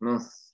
Mince.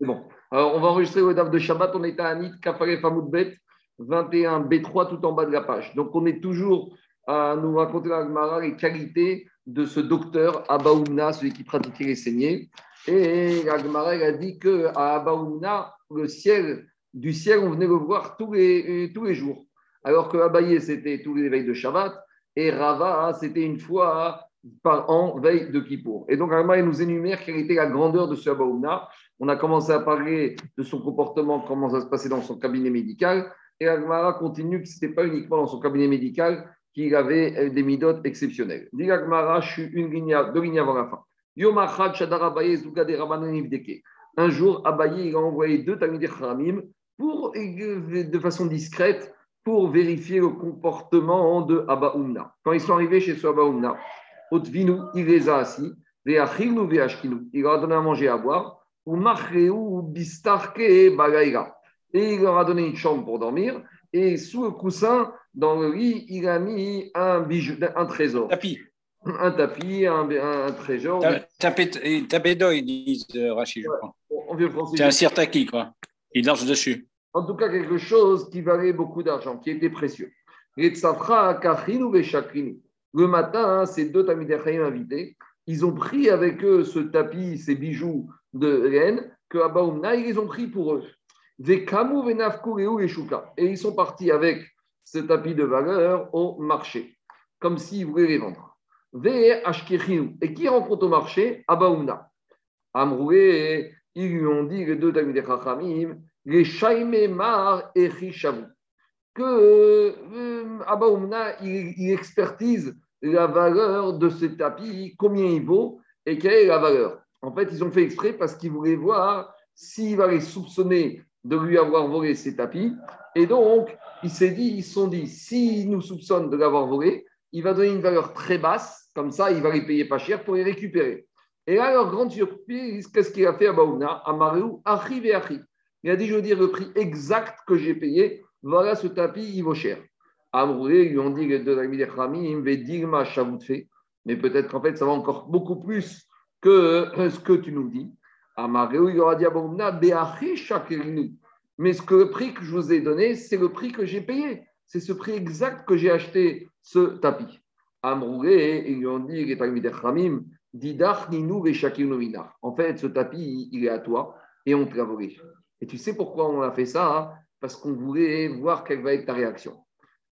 Bon. Alors, on va enregistrer le DAF de Shabbat. On est à Anit, Kafare Bet, 21, B3, tout en bas de la page. Donc, on est toujours à nous raconter la Gemara les qualités de ce docteur Abaoumna, celui qui pratiquait les saignées. Et la Gemara a dit qu'à Abaoumna, le ciel, du ciel, on venait le voir tous les, tous les jours. Alors que Abaye, c'était tous les veilles de Shabbat. Et Rava, c'était une fois par an, veille de Kippour. Et donc, Agmara nous énumère quelle était la grandeur de ce Abaoumna. On a commencé à parler de son comportement, comment ça se passait dans son cabinet médical. Et Agmara continue que ce n'était pas uniquement dans son cabinet médical qu'il avait des midotes exceptionnelles. Dit Agmara, je suis une ligne, deux lignes avant la fin. Un jour, Abaye a envoyé deux Talmidei Khamim pour, de façon discrète pour vérifier le comportement de Abaoumna. Quand ils sont arrivés chez ce Abaoumna, Otvinu, il les a assis, il leur a donné à manger et à boire, ou Bistarke Et il leur a donné une chambre pour dormir, et sous le coussin, dans le lit, il a mis un bijou, un trésor. Tapis. Un tapis, un, un trésor. Tapédo, ils disent, euh, Rachid, je crois. C'est un sirtaki, quoi. Il marche dessus. En tout cas, quelque chose qui valait beaucoup d'argent, qui était précieux. Le matin, ces deux Tamidachayim invités, ils ont pris avec eux ce tapis, ces bijoux de laine que Abaoumna, ils les ont pris pour eux. Et ils sont partis avec ce tapis de valeur au marché, comme s'ils voulaient les vendre. Et qui rencontre au marché? Abaoumna. Amroué, ils lui ont dit, les deux Tamidé les Shaimemar et Rishavu. Que euh, Abaoumna, il, il, expertise la valeur de ce tapis, combien il vaut et quelle est la valeur. En fait, ils ont fait exprès parce qu'ils voulaient voir s'il va les soupçonner de lui avoir volé ces tapis. Et donc, il s'est dit, ils se sont dit, s'il nous soupçonne de l'avoir volé, il va donner une valeur très basse, comme ça, il va les payer pas cher pour les récupérer. Et là, leur grande surprise, qu'est-ce qu'il a fait à Baouna Achiv et Achiv. Il a dit, je veux dire le prix exact que j'ai payé. Voilà, ce tapis, il vaut cher. Amroué, ils lui ont dit, les deux amis des Khamim, Digma fait. Mais peut-être qu'en fait, ça va encore beaucoup plus que ce que tu nous dis. Amareu, il leur a dit Mais ce que le prix que je vous ai donné, c'est le prix que j'ai payé. C'est ce prix exact que j'ai acheté ce tapis. Amroué, ils lui ont dit, les amis des En fait, ce tapis, il est à toi et on te l'a volé. Et tu sais pourquoi on a fait ça hein? Parce qu'on voulait voir quelle va être ta réaction.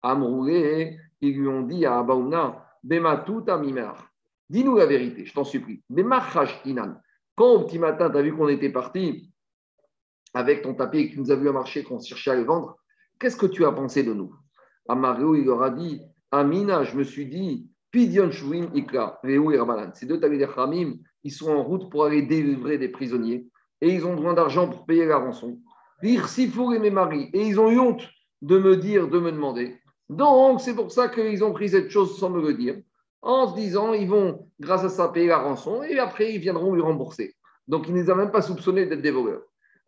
Amroulé, ils lui ont dit à Abaouna, Bematout Amimar, dis-nous la vérité, je t'en supplie. Inan, quand au petit matin, tu as vu qu'on était parti avec ton tapis et que tu nous as vu à marcher, qu'on cherchait à le vendre, qu'est-ce que tu as pensé de nous? Amario, il leur a dit, Amina, je me suis dit, Pidion Shuim Ikra, et Rabalan. Ces deux Talmidei Khamim, ils sont en route pour aller délivrer des prisonniers et ils ont besoin d'argent pour payer la rançon. Dire et mes maris, et ils ont eu honte de me dire, de me demander. Donc, c'est pour ça qu'ils ont pris cette chose sans me le dire, en se disant, ils vont, grâce à ça, payer la rançon, et après, ils viendront lui rembourser. Donc, il ne les a même pas soupçonnés d'être des voleurs.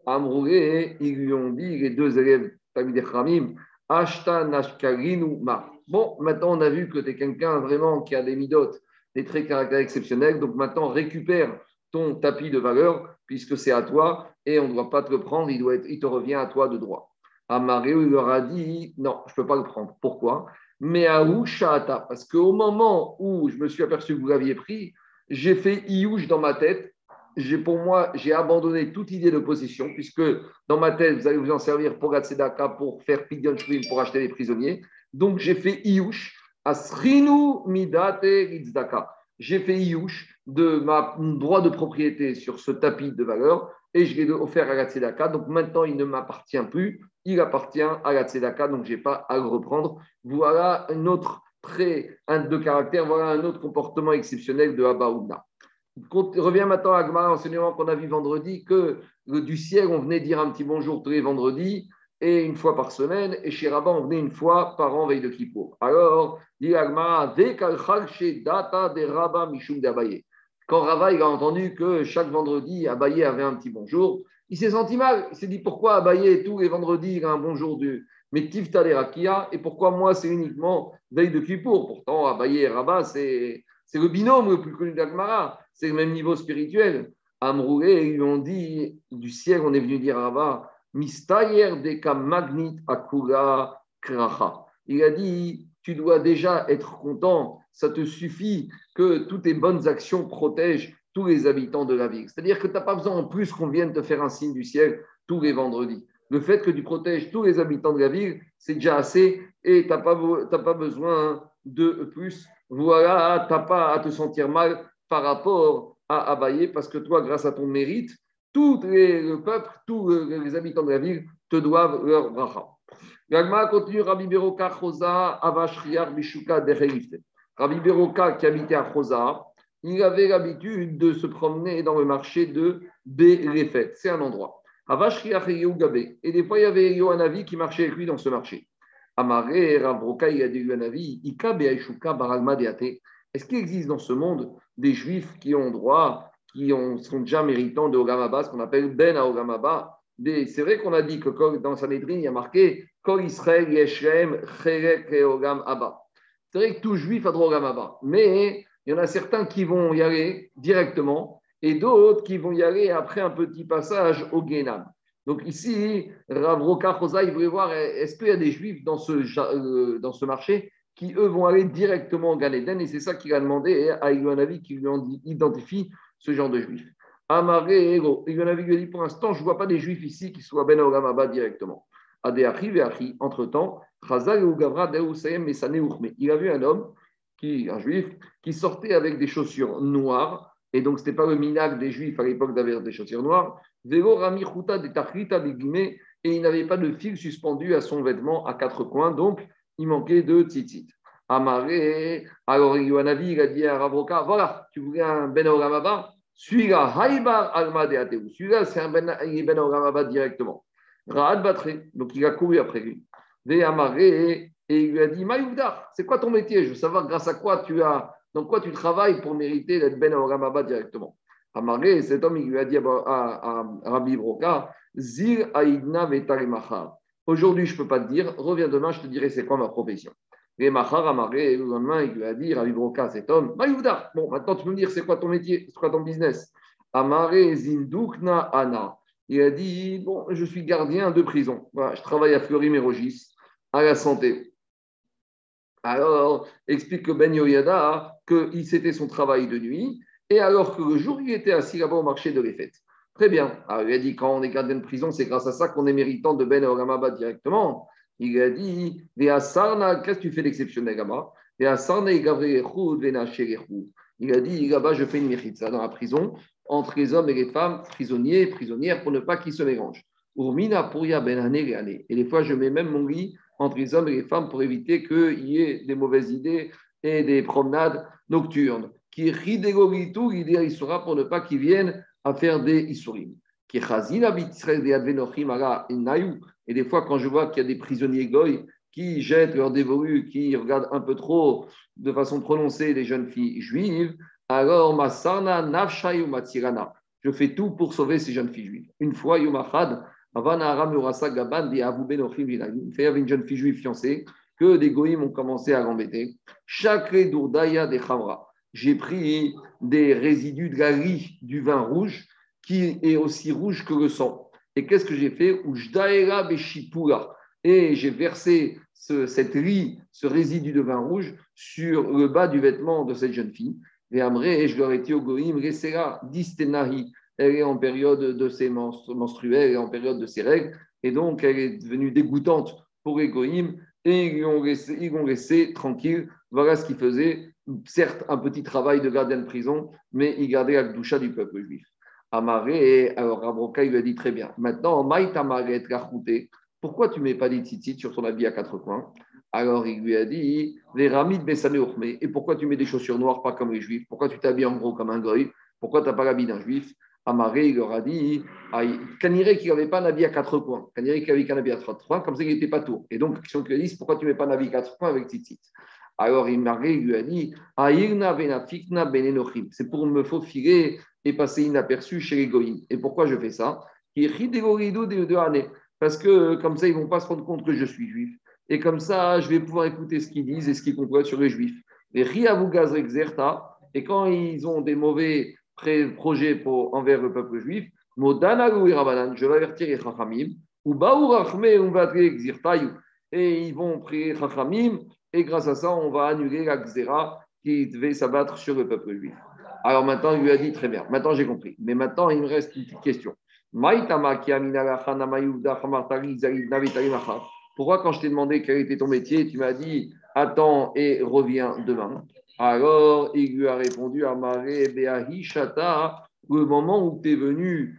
Amroué, ils lui ont dit, les deux élèves, Tamid Khamim, Ashta Nashkarinu Ma. Bon, maintenant, on a vu que tu es quelqu'un vraiment qui a des midotes, des traits caractères exceptionnels, donc maintenant, récupère ton tapis de valeur puisque c'est à toi et on ne doit pas te le prendre, il, doit il te revient à toi de droit. Amaréo, il leur a dit non, je ne peux pas le prendre. Pourquoi? Mais à Shata, parce qu'au moment où je me suis aperçu que vous l'aviez pris, j'ai fait Iouch dans ma tête. J'ai, pour moi, j'ai abandonné toute idée de possession, puisque dans ma tête, vous allez vous en servir pour Gatsedaka, pour faire Pidyon pour acheter des prisonniers. Donc, j'ai fait Iouch, Asrinu Midate Ritzdaka j'ai fait Iouch de ma droit de propriété sur ce tapis de valeur et je l'ai offert à la Tzedaka. Donc maintenant, il ne m'appartient plus, il appartient à la Tzedaka, donc je n'ai pas à le reprendre. Voilà un autre trait de caractère, voilà un autre comportement exceptionnel de Abaoudna. Revient maintenant à Agmar, enseignement qu'on a vu vendredi, que du ciel, on venait dire un petit bonjour tous les vendredis et une fois par semaine, et chez Rabat, on venait une fois par an, veille de Kippour. Alors, dit Agma, data de Rabat d'Abaye. Quand Rava il a entendu que chaque vendredi, Abaye avait un petit bonjour, il s'est senti mal. Il s'est dit pourquoi Abaye, tous les vendredis, il a un bonjour du Metivta de Rakia, et pourquoi moi, c'est uniquement veille de Kippour? Pourtant, Abaye et Rabat, c'est le binôme le plus connu d'Agmara. C'est le même niveau spirituel. Amroulé, ils lui ont dit du ciel, on est venu dire Rava, Mistayer deka magnit akura kracha. Il a dit tu dois déjà être content, ça te suffit que toutes tes bonnes actions protègent tous les habitants de la ville. C'est-à-dire que tu n'as pas besoin en plus qu'on vienne te faire un signe du ciel tous les vendredis. Le fait que tu protèges tous les habitants de la ville, c'est déjà assez et tu n'as pas, pas besoin de plus. Voilà, tu n'as pas à te sentir mal par rapport à Abaye parce que toi, grâce à ton mérite, tout le peuple, tous les habitants de la ville te doivent leur bracha. Gagma continue Rabbi Beroka Chosa Avashriar Bishuka Derelifte. Rabbi Beroka qui habitait à Chosa, il avait l'habitude de se promener dans le marché de Berefet. C'est un endroit. Avashriar Gabe. Et des fois, il y avait Yohanavi qui marchait avec lui dans ce marché. Amaré, Rabroka, il a dit Yohanavi, Ika Beaishuka Baralma Deate. Est-ce qu'il existe dans ce monde des juifs qui ont droit, qui ont, sont déjà méritants de Ogamaba, ce qu'on appelle Ben à Ogamaba C'est vrai qu'on a dit que dans Sanhedrin, il y a marqué Israël Yeshem Cherek Abba. C'est vrai que tout juif a droit au Gamaba, mais il y en a certains qui vont y aller directement et d'autres qui vont y aller après un petit passage au Guénam. Donc ici, Rav Roka il voulait voir est-ce qu'il y a des juifs dans ce, euh, dans ce marché qui, eux, vont aller directement au Gan et c'est ça qu'il a demandé à Iguanavi qui lui identifie ce genre de juifs. Amaré, Iguanavi lui a dit pour l'instant, je ne vois pas des juifs ici qui soient Ben Gamaba directement. Entre-temps, il a vu un homme, qui, un juif, qui sortait avec des chaussures noires, et donc ce n'était pas le minag des juifs à l'époque d'avoir des chaussures noires, et il n'avait pas de fil suspendu à son vêtement à quatre coins, donc il manquait de tzitzit. Amaré, alors Yohanavi, il a dit à Ravroka, voilà, tu voulais un Ben Oramaba, celui-là, Haïbar Alma de celui-là, c'est un Ben, ben directement. Raad Batré, donc il a couru après lui. Amaré, et il lui a dit Maïoudar, c'est quoi ton métier? Je veux savoir grâce à quoi tu as, dans quoi tu travailles pour mériter d'être Ben Oramaba directement. Amaré, cet homme, il lui a dit à, Rabbi Broka Zir Aïdna Vetarimachar. Aujourd'hui, je ne peux pas te dire, reviens demain, je te dirai c'est quoi ma profession. Et Machar Amaré, le lendemain, il lui a dit Rabbi Broka, cet homme Maïoudar, bon, maintenant tu peux me dire c'est quoi ton métier, c'est quoi ton business? Amaré Zindukna Ana il a dit Bon, je suis gardien de prison. je travaille à Fleury-Mérogis, à la santé. Alors, explique que Ben Yoyada que c'était son travail de nuit, et alors que le jour, il était assis là-bas au marché de l'Effet. Très bien. Alors, il a dit Quand on est gardien de prison, c'est grâce à ça qu'on est méritant de Ben Oramaba directement. Il a dit Qu'est-ce que tu fais d'exceptionnel là-bas Il a dit Là-bas, je fais une ça dans la prison entre les hommes et les femmes, prisonniers et prisonnières, pour ne pas qu'ils se mélangent. ben Et des fois, je mets même mon lit entre les hommes et les femmes pour éviter qu'il y ait des mauvaises idées et des promenades nocturnes. Qui l'idée il sera pour ne pas qu'ils viennent à faire des isurim. Et des fois, quand je vois qu'il y a des prisonniers goy qui jettent leur dévolu, qui regardent un peu trop de façon prononcée les jeunes filles juives, alors Masana Matsirana. Je fais tout pour sauver ces jeunes filles juives. Une fois, Yomachad, Gaban, il y avait une jeune fille juive fiancée que des goïms ont commencé à l'embêter. Chaque Dourdaya des Khamra. J'ai pris des résidus de la riz du vin rouge qui est aussi rouge que le sang. Et qu'est-ce que j'ai fait? Et j'ai versé ce, cette riz, ce résidu de vin rouge sur le bas du vêtement de cette jeune fille. Et je leur ai dit au Goïm. Elle est en période de ses menstruelles, elle est en période de ses règles, et donc elle est devenue dégoûtante pour les Goïm, et ils l'ont laissé, laissé tranquille. Voilà ce qu'il faisait. Certes, un petit travail de gardien de prison, mais il gardait la doucha du peuple juif. Amaré, alors Abroka, il lui a dit très bien. Maintenant, Maït Amaret pourquoi tu ne mets pas des tzitzit sur ton habit à quatre coins? Alors il lui a dit, les ramid et pourquoi tu mets des chaussures noires, pas comme les juifs? Pourquoi tu t'habilles en gros comme un goy? Pourquoi tu n'as pas l'habit d'un juif? Amaré, il leur a dit, Kaniré qu'il n'avait pas un habit à quatre coins, Kaniré qu'il avait qu'un habit à trois coins, comme ça il n'était pas tour. Et donc, question a dit, pourquoi tu ne mets pas un habit à quatre coins avec tzitzit? Alors il lui a dit, c'est pour me faufiler et passer inaperçu chez les. Et pourquoi je fais ça? Parce que comme ça, ils ne vont pas se rendre compte que je suis juif et comme ça, je vais pouvoir écouter ce qu'ils disent et ce qu'ils comprennent sur les juifs. Exerta, et quand ils ont des mauvais projet pour, envers le peuple juif. Je vais avertir les Chachamim. Et ils vont prier Chachamim. Et grâce à ça, on va annuler la Xéra qui devait s'abattre sur le peuple juif. Alors maintenant, il lui a dit très bien. Maintenant, j'ai compris. Mais maintenant, il me reste une petite question. Pourquoi, quand je t'ai demandé quel était ton métier, tu m'as dit attends et reviens demain Alors, il lui a répondu Amare Beahi Shata, le moment où tu es venu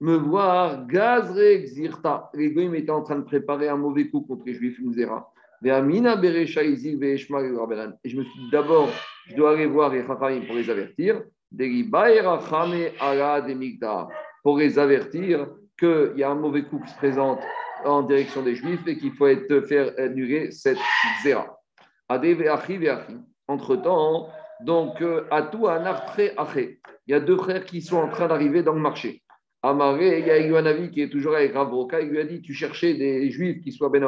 me voir, Gazre Xirta. Les étaient en train de préparer un mauvais coup contre les Juifs, Muzera. Et je me suis dit d'abord, je dois aller voir les pour les avertir. Pour les avertir qu'il y a un mauvais coup qui se présente en direction des Juifs et qu'il faut faire annuler cette zéra. Entre-temps, donc, à tout un il y a deux frères qui sont en train d'arriver dans le marché. Amaré, il y a avis qui est toujours avec Rav il lui a dit Tu cherchais des Juifs qui soient Ben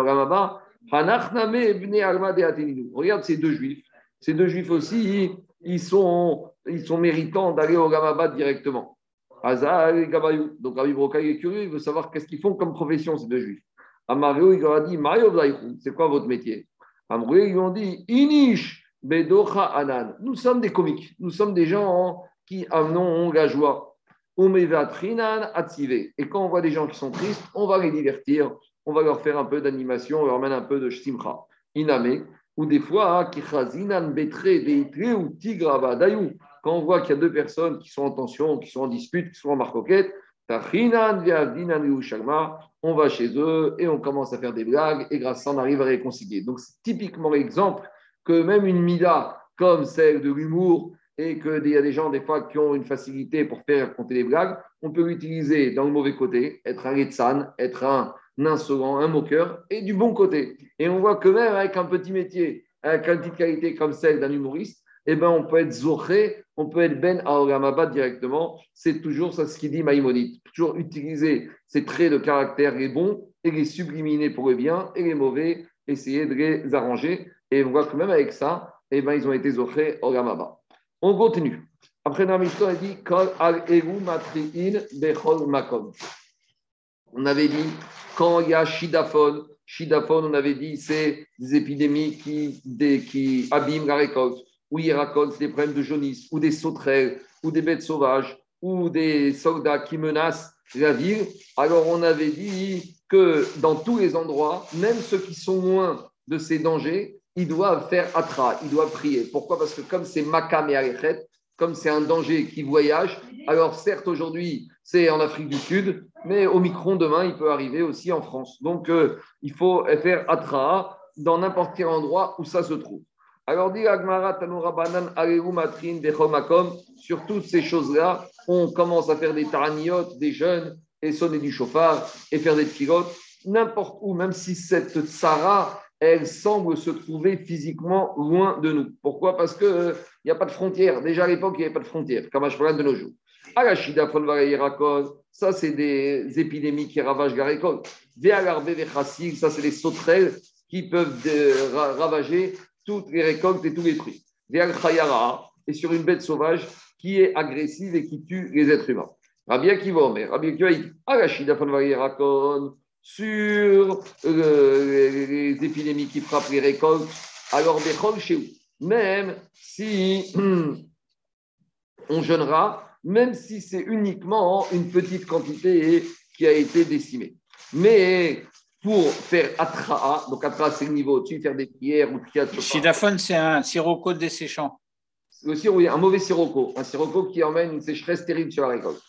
Regarde ces deux Juifs. Ces deux Juifs aussi, ils sont, ils sont méritants d'aller au Gamabad directement. Donc Rabbi Broca est curieux, il veut savoir qu'est-ce qu'ils font comme profession, ces deux juifs. Amario, il leur a dit c'est quoi votre métier? Amario, ils lui ont dit Inish Bedocha Anan. Nous sommes des comiques, nous sommes des gens qui amenons la joie. Et quand on voit des gens qui sont tristes, on va les divertir, on va leur faire un peu d'animation, on leur mène un peu de shtimcha. Iname, ou des fois, kichazinan betre ou tigrava dayou quand on voit qu'il y a deux personnes qui sont en tension, qui sont en dispute, qui sont en marcoquette, on va chez eux et on commence à faire des blagues et grâce à ça, on arrive à réconcilier. Donc, c'est typiquement l'exemple que même une mida comme celle de l'humour et qu'il y a des gens, des fois, qui ont une facilité pour faire raconter des blagues, on peut l'utiliser dans le mauvais côté, être un retsan, être un un moqueur, et du bon côté. Et on voit que même avec un petit métier, avec une petite qualité comme celle d'un humoriste, eh ben, on peut être zoré, on peut être ben à directement. C'est toujours ça ce qu'il dit Maïmonide. Toujours utiliser ces traits de caractère les bons et les subliminer pour le bien et les mauvais, essayer de les arranger. Et on voit que même avec ça, eh ben, ils ont été zoré au Gamaba. On continue. Après, dans la dit Kol al bechol makom. On avait dit, quand il y a Shidaphone, Shidaphone, on avait dit, c'est des épidémies qui, abîment la récolte où ils racontent des problèmes de jaunisse, ou des sauterelles, ou des bêtes sauvages, ou des soldats qui menacent la ville, alors on avait dit que dans tous les endroits, même ceux qui sont loin de ces dangers, ils doivent faire atra, ils doivent prier. Pourquoi? Parce que comme c'est makam et alechet, comme c'est un danger qui voyage, alors certes aujourd'hui c'est en Afrique du Sud, mais au micron demain il peut arriver aussi en France. Donc euh, il faut faire atra dans n'importe quel endroit où ça se trouve. Alors, dit Agmara, Matrin, sur toutes ces choses-là, on commence à faire des taraniotes, des jeunes, et sonner du chauffard, et faire des pilotes, n'importe où, même si cette tsara, elle semble se trouver physiquement loin de nous. Pourquoi? Parce qu'il n'y euh, a pas de frontières. Déjà à l'époque, il n'y avait pas de frontières, comme à de nos jours. Agashida, ça c'est des épidémies qui ravagent la récolte. ça c'est des sauterelles qui peuvent euh, ravager toutes les récoltes et tous les fruits. Et sur une bête sauvage qui est agressive et qui tue les êtres humains. Rabbi Akiva Rabbi Akiva dit sur euh, les épidémies qui frappent les récoltes, alors Bechol chez vous. Même si on jeûnera, même si c'est uniquement une petite quantité qui a été décimée. Mais pour faire Atra, donc Atra c'est le niveau au-dessus, faire des prières ou de Shidaphone, c'est un sirocco desséchant. C'est aussi un mauvais sirocco, un sirocco qui emmène une sécheresse terrible sur la récolte.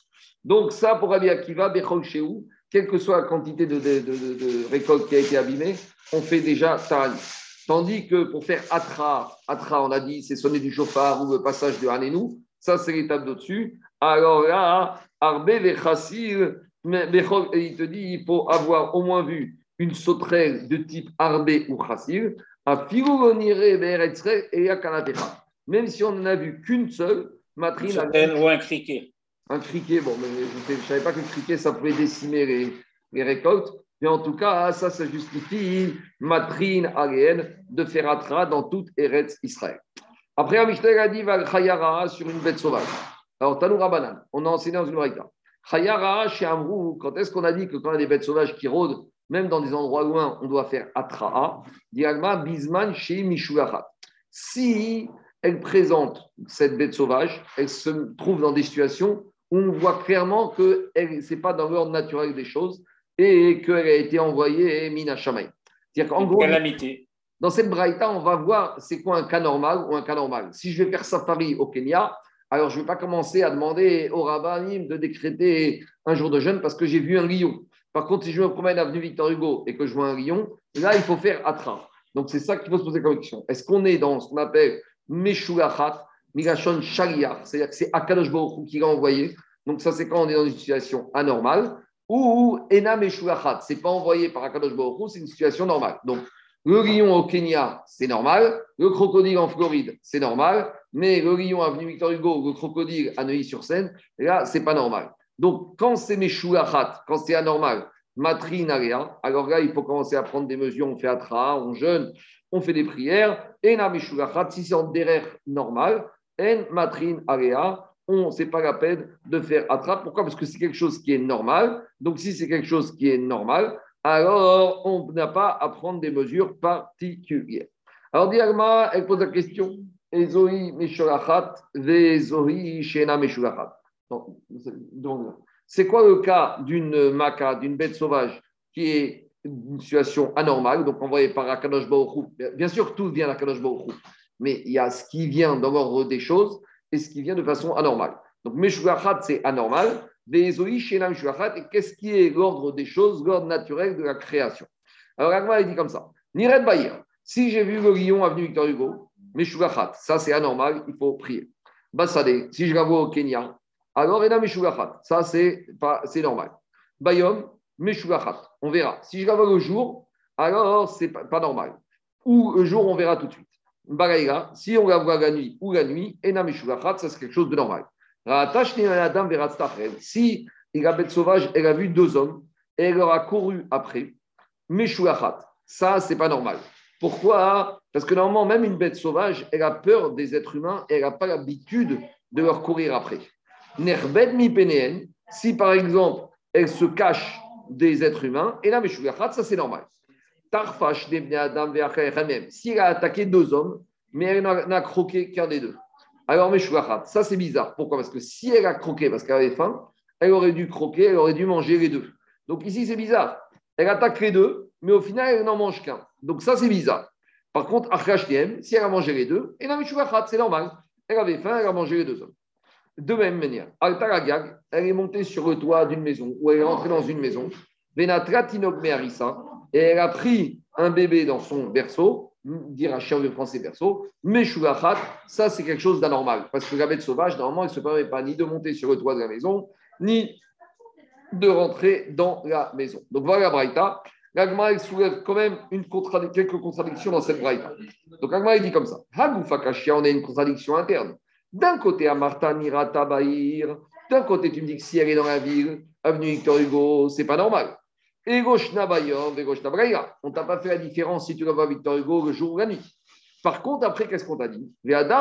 Donc ça, pour Rabbi Akiva, Bechol Sheou, quelle que soit la quantité de, récolte qui a été abîmée, on fait déjà Tari. Tandis que pour faire Atra, Atra, on a dit, c'est sonner du chauffard ou le passage de Hanenou, ça c'est l'étape d'au-dessus. Alors là, Arbe Vechassir, il te dit, il faut avoir au moins vu une sauterelle de type arbé ou chassil, à et à Même si on n'en a vu qu'une seule, matrine. Une ou un criquet. Un criquet, bon, je ne savais pas que le criquet, ça pouvait décimer les, récoltes. Mais en tout cas, ça, ça justifie matrine aréenne de faire atra dans toute Eretz Israël. Après, Amishter a dit Chayara sur une bête sauvage. Alors, Tanoura Banan, on a enseigné dans une braïta. Chayara chez Amrou, quand est-ce qu'on a dit que quand on a des bêtes sauvages qui rôdent, même dans des endroits loin, on doit faire Atra'a Diagma Bisman chez Mishulachat. Si elle présente cette bête sauvage, elle se trouve dans des situations on voit clairement que ce n'est pas dans l'ordre naturel des choses et qu'elle a été envoyée Mina Shamay. C'est-à-dire qu'en gros, dans cette braïta, on va voir c'est quoi un cas normal ou un cas normal. Si je vais faire safari au Kenya, alors je ne vais pas commencer à demander au rabbinim de décréter un jour de jeûne parce que j'ai vu un lion. Par contre, si je me promène avenue Victor Hugo et que je vois un lion, là, il faut faire Atra. Donc, c'est ça qu'il faut se poser comme question. Est-ce qu'on est dans ce qu'on appelle Meshulachat, Migashon Shaliar C'est-à-dire que c'est Akadosh Baruch qui l'a envoyé. Donc, ça, c'est quand on est dans une situation anormale. Ou Ena Meshulachat, c'est pas envoyé par Akadosh Baruch c'est une situation normale. Donc, le lion au Kenya, c'est normal. Le crocodile en Floride, c'est normal. Mais le lion avenue Victor Hugo, le crocodile à Neuilly-sur-Seine, là, c'est pas normal. Donc, quand c'est Meshulachat, quand c'est anormal, Matrin alors là, il faut commencer à prendre des mesures. On fait Atra, on jeûne, on fait des prières. Et Meshulachat, si c'est en derrière normal, en Matrin Area, on c'est pas la peine de faire Atra. Pourquoi? Parce que c'est quelque chose qui est normal. Donc, si c'est quelque chose qui est normal, alors on n'a pas à prendre des mesures particulières. Alors, Diagma, elle pose la question Ezoi Meshulachat, Vezoi Shena Meshulachat. Donc, c'est quoi le cas d'une maca, d'une bête sauvage qui est une situation anormale, donc envoyée par Akadosh Baruch Bien sûr, tout vient d'Akadosh Baruch mais il y a ce qui vient dans l'ordre des choses et ce qui vient de façon anormale. Donc, Meshulachat, c'est anormal. Meshulachat, et qu'est-ce qui est l'ordre des choses, l'ordre naturel de la création? Alors, Agma, il dit comme ça Nired Bahir, si j'ai vu le lion avenue Victor Hugo, Meshulachat, ça c'est anormal, il faut prier. Bassade, si je la vois au Kenya, alors Ena Meshulachat, ça c'est normal. Bayom, Meshulachat, on verra. Si je la vois le jour, alors c'est pas, pas normal. Ou le jour, on verra tout de suite. Si on la voit la nuit ou la nuit, Meshulachat, ça c'est quelque chose de normal. Si la bête sauvage, elle a vu deux hommes et elle leur a couru après, Meshulachat, ça c'est pas normal. Pourquoi? Parce que normalement, même une bête sauvage, elle a peur des êtres humains et elle n'a pas l'habitude de leur courir après. Nerbet mi si par exemple, elle se cache des êtres humains, et là, ça c'est normal. Tarfash si elle a attaqué deux hommes, mais elle n'a croqué qu'un des deux. Alors, Meshulachat, ça c'est bizarre. Pourquoi? Parce que si elle a croqué parce qu'elle avait faim, elle aurait dû croquer, elle aurait dû manger les deux. Donc ici, c'est bizarre. Elle attaque les deux, mais au final, elle n'en mange qu'un. Donc ça, c'est bizarre. Par contre, Achashtiem, si elle a mangé les deux, et la c'est normal. Elle avait faim, elle a mangé les deux hommes. De même manière, Altaragag, elle est montée sur le toit d'une maison, ou elle est rentrée dans une maison, Venatratinok Meharissa, et elle a pris un bébé dans son berceau, dire un chien français berceau, Meshulachat, ça c'est quelque chose d'anormal, parce que la bête sauvage, normalement, elle ne se permet pas ni de monter sur le toit de la maison, ni de rentrer dans la maison. Donc voilà Braïta. L'Agma, soulève quand même une quelques contradictions dans cette braïta. Donc Agma, il dit comme ça. Hagoufakashia, on a une contradiction interne. D'un côté, à Marta Nirata Bahir, d'un côté, tu me dis que si elle est dans la ville, avenue Victor Hugo, c'est pas normal. On t'a pas fait la différence si tu la vois Victor Hugo le jour ou la nuit. Par contre, après, qu'est-ce qu'on t'a dit? Et après,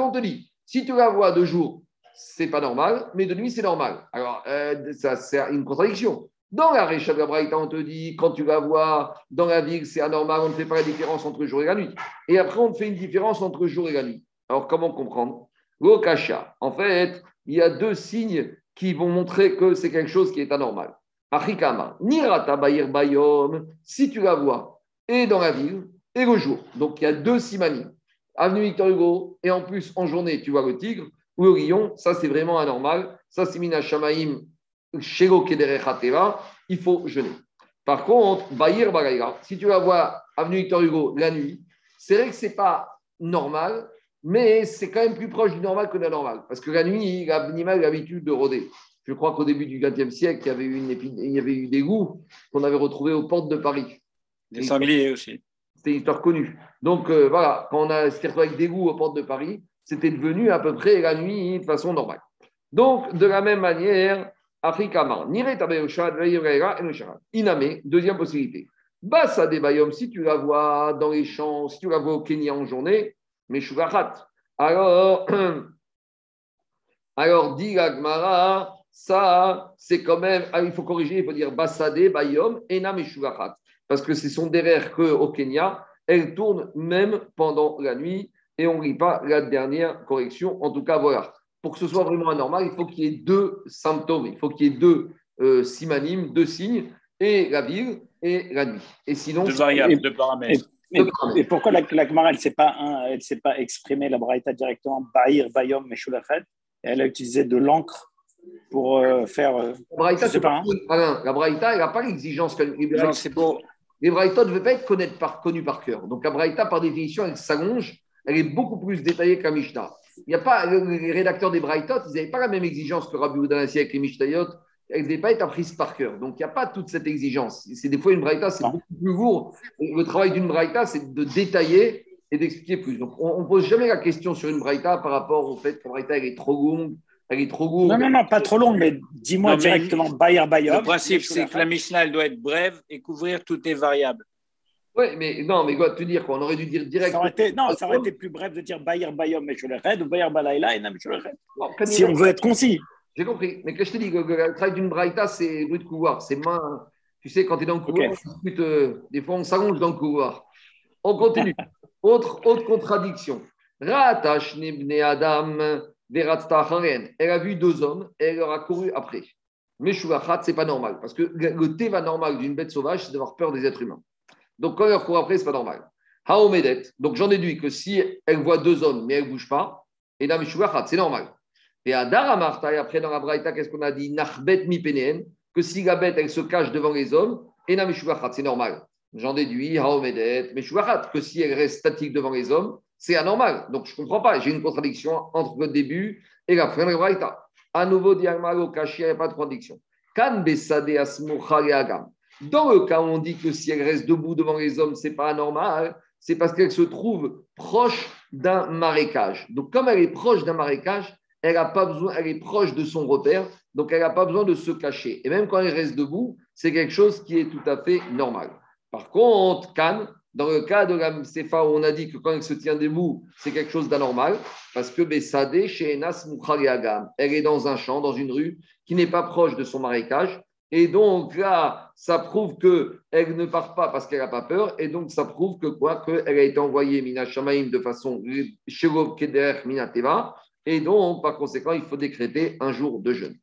on te dit, si tu la vois de jour, c'est pas normal, mais de nuit, c'est normal. Alors, euh, ça, c'est une contradiction. Dans la Récha de on te dit, quand tu vas voir dans la ville, c'est anormal, on ne fait pas la différence entre jour et la nuit. Et après, on fait une différence entre jour et la nuit. Alors, comment comprendre? L'okasha, en fait, il y a deux signes qui vont montrer que c'est quelque chose qui est anormal. Achikama, nirata bayir bayom, si tu la vois, et dans la ville, et le jour. Donc, il y a deux simanies. Avenue Victor Hugo, et en plus, en journée, tu vois le tigre, ou le lion, ça c'est vraiment anormal. Ça c'est Mina Shamaim, il faut jeûner. Par contre, Bayir Bagaïra, si tu la vois avenue Victor Hugo la nuit, c'est vrai que ce n'est pas normal, mais c'est quand même plus proche du normal que de la normal. Parce que la nuit, l'animal a l'habitude de rôder. Je crois qu'au début du XXe siècle, il y avait eu, une il y avait eu des goûts qu'on avait retrouvés aux portes de Paris. Des sangliers aussi. C'était une histoire connue. Donc euh, voilà, quand on a retrouvé avec des goûts aux portes de Paris, c'était devenu à peu près la nuit de façon normale. Donc, de la même manière, Afrikama, Iname, deuxième possibilité. Bassa de Bayom, si tu la vois dans les champs, si tu la vois au Kenya en journée, Alors, alors dit Agmara, ça, c'est quand même, ah, il faut corriger, il faut dire Basade, Bayom, Enam et Parce que ce sont des qu'au Kenya, elles tournent même pendant la nuit et on ne lit pas la dernière correction. En tout cas, voilà. Pour que ce soit vraiment anormal, il faut qu'il y ait deux symptômes, il faut qu'il y ait deux euh, simanimes, deux signes, et la ville et la nuit. Et sinon, deux variables, deux paramètres. Et, pourquoi la, la Gemara, elle ne s'est pas, pas exprimée, la Braïta directement, Bahir, Bayom, Meshulachet, elle a utilisé de l'encre pour euh, faire. Euh, la Braïta, c'est pas. Hein. La Braïta, elle n'a pas l'exigence que les Braïta. Ne veulent pas être connues par, par cœur. Donc la Braïta, par définition, elle s'allonge, elle est beaucoup plus détaillée que la Mishnah. Il y a pas, les rédacteurs des Braïtot, ils n'avaient pas la même exigence que Rabbi Oudan avec les Mishnayot. Elle ne devait pas être apprise par cœur. Donc, il n'y a pas toute cette exigence. C'est des fois une braïta, c'est beaucoup plus lourd. Le travail d'une braïta, c'est de détailler et d'expliquer plus. Donc, on ne pose jamais la question sur une braïta par rapport au fait que la braïta, elle est trop longue, elle est trop lourde. Non, non, non, pas trop longue, mais dis-moi directement, Bayer Bayer. Le principe, c'est que la Mishnah, elle doit être brève et couvrir toutes les variables. Oui, mais non, mais quoi te dire quoi On aurait dû dire directement. non, ça aurait été plus bref de dire Bayer Bayom et ou Bayer Balaïla et Nam Si on veut être concis. J'ai compris. Mais que je te dis, le travail d'une braïta, c'est bruit de couloir. C'est main. Tu sais, quand tu es dans le couloir, euh, des fois, on s'allonge dans le couloir. On continue. autre, autre contradiction. Adam Elle a vu deux hommes et elle leur a couru après. Mais Shuvachat, ce n'est pas normal. Parce que le thé va normal d'une bête sauvage, c'est d'avoir peur des êtres humains. Donc, quand elle leur court après, ce n'est pas normal. Haomedet. Donc, j'en déduis que si elle voit deux hommes, mais elle ne bouge pas, et c'est normal. Et à Daramarta, et après dans la Braïta, qu'est-ce qu'on a dit? Nachbet mi que si la bête, elle se cache devant les hommes, et na c'est normal. J'en déduis, haomedet, que si elle reste statique devant les hommes, c'est anormal. Donc je ne comprends pas, j'ai une contradiction entre le début et la fin de la. À nouveau, diagmalo kashi, il n'y a pas de contradiction. Kan besade agam. Dans le cas où on dit que si elle reste debout devant les hommes, c'est pas anormal, c'est parce qu'elle se trouve proche d'un marécage. Donc comme elle est proche d'un marécage, elle a pas besoin, elle est proche de son repère, donc elle n'a pas besoin de se cacher. Et même quand elle reste debout, c'est quelque chose qui est tout à fait normal. Par contre, Cannes, dans le cas de la Sefa, où on a dit que quand elle se tient debout, c'est quelque chose d'anormal, parce que Bessadeh, chez Enas elle est dans un champ, dans une rue, qui n'est pas proche de son marécage. Et donc là, ça prouve qu'elle ne part pas parce qu'elle n'a pas peur. Et donc, ça prouve que quoi? Qu'elle a été envoyée Mina Shamaim de façon Shelo Keder Minateva et donc, par conséquent, il faut décréter un jour de jeûne.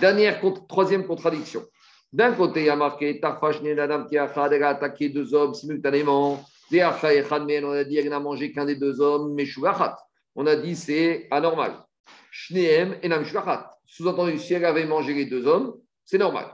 Dernière, troisième contradiction. D'un côté, il y a marqué Tarfash Nenadam qui a attaqué deux hommes simultanément. On a dit qu'elle n'a mangé qu'un des deux hommes, mais On a dit c'est anormal. Shneem et Nam Sous-entendu, si elle avait mangé les deux hommes, c'est normal.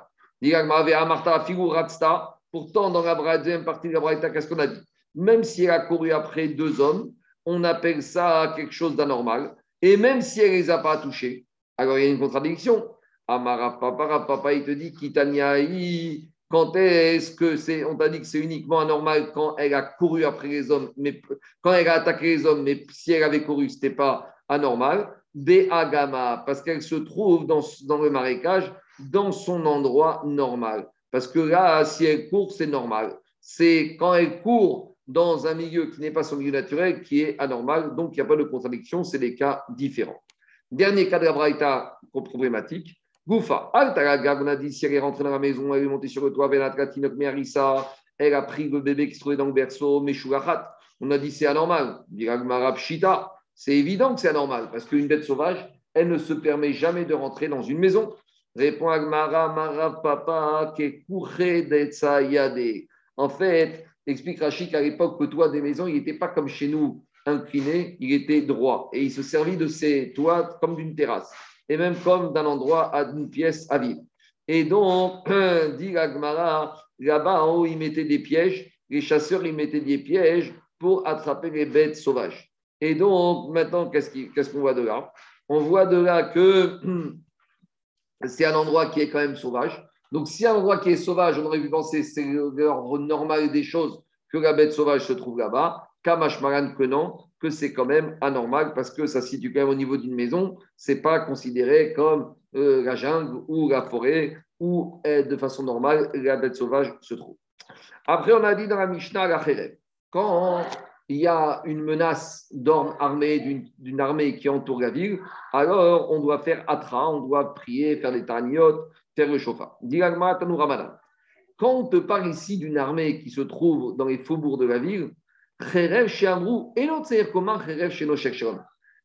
Pourtant, dans la deuxième partie de la Braïta, qu'est-ce qu'on a dit? Même si elle a couru après deux hommes, on appelle ça quelque chose d'anormal. Et même si elle ne les a pas touchés, alors il y a une contradiction. Amara papa, papa, il te dit Kitaniaï, quand est-ce que c'est, on t'a dit que c'est uniquement anormal quand elle a couru après les hommes, mais quand elle a attaqué les hommes, mais si elle avait couru, ce n'était pas anormal. Be agama, parce qu'elle se trouve dans, dans le marécage, dans son endroit normal. Parce que là, si elle court, c'est normal. C'est quand elle court dans un milieu qui n'est pas son milieu naturel, qui est anormal. Donc, il n'y a pas de contradiction, c'est des cas différents. Dernier cas de la Braïta problématique. Goufa, on a dit si elle est rentrée dans la maison, elle est montée sur le toit, elle a pris le bébé qui se trouvait dans le berceau, Meshulachat. On a dit c'est anormal. C'est évident que c'est anormal, parce qu'une bête sauvage, elle ne se permet jamais de rentrer dans une maison. Répond Agmara, Marav Papa, Yade. En fait, Explique Rachid qu'à l'époque, le toit des maisons, il n'était pas comme chez nous incliné, il était droit. Et il se servit de ces toits comme d'une terrasse, et même comme d'un endroit à une pièce à vivre. Et donc, dit Agmara, là-bas en haut, ils mettaient des pièges, les chasseurs, ils mettaient des pièges pour attraper les bêtes sauvages. Et donc, maintenant, qu'est-ce qu'on voit de là? On voit de là que c'est un endroit qui est quand même sauvage. Donc, si un endroit qui est sauvage, on aurait pu penser c'est l'ordre normal des choses que la bête sauvage se trouve là-bas. Kamashmaran que non, que c'est quand même anormal parce que ça se situe quand même au niveau d'une maison. C'est pas considéré comme euh, la jungle ou la forêt où de façon normale la bête sauvage se trouve. Après, on a dit dans la Mishnah la Quand il y a une menace d'armes armée, d'une armée qui entoure la ville, alors on doit faire atra, on doit prier, faire des taniotes, faire le chauffard. Quand on te parle ici d'une armée qui se trouve dans les faubourgs de la ville,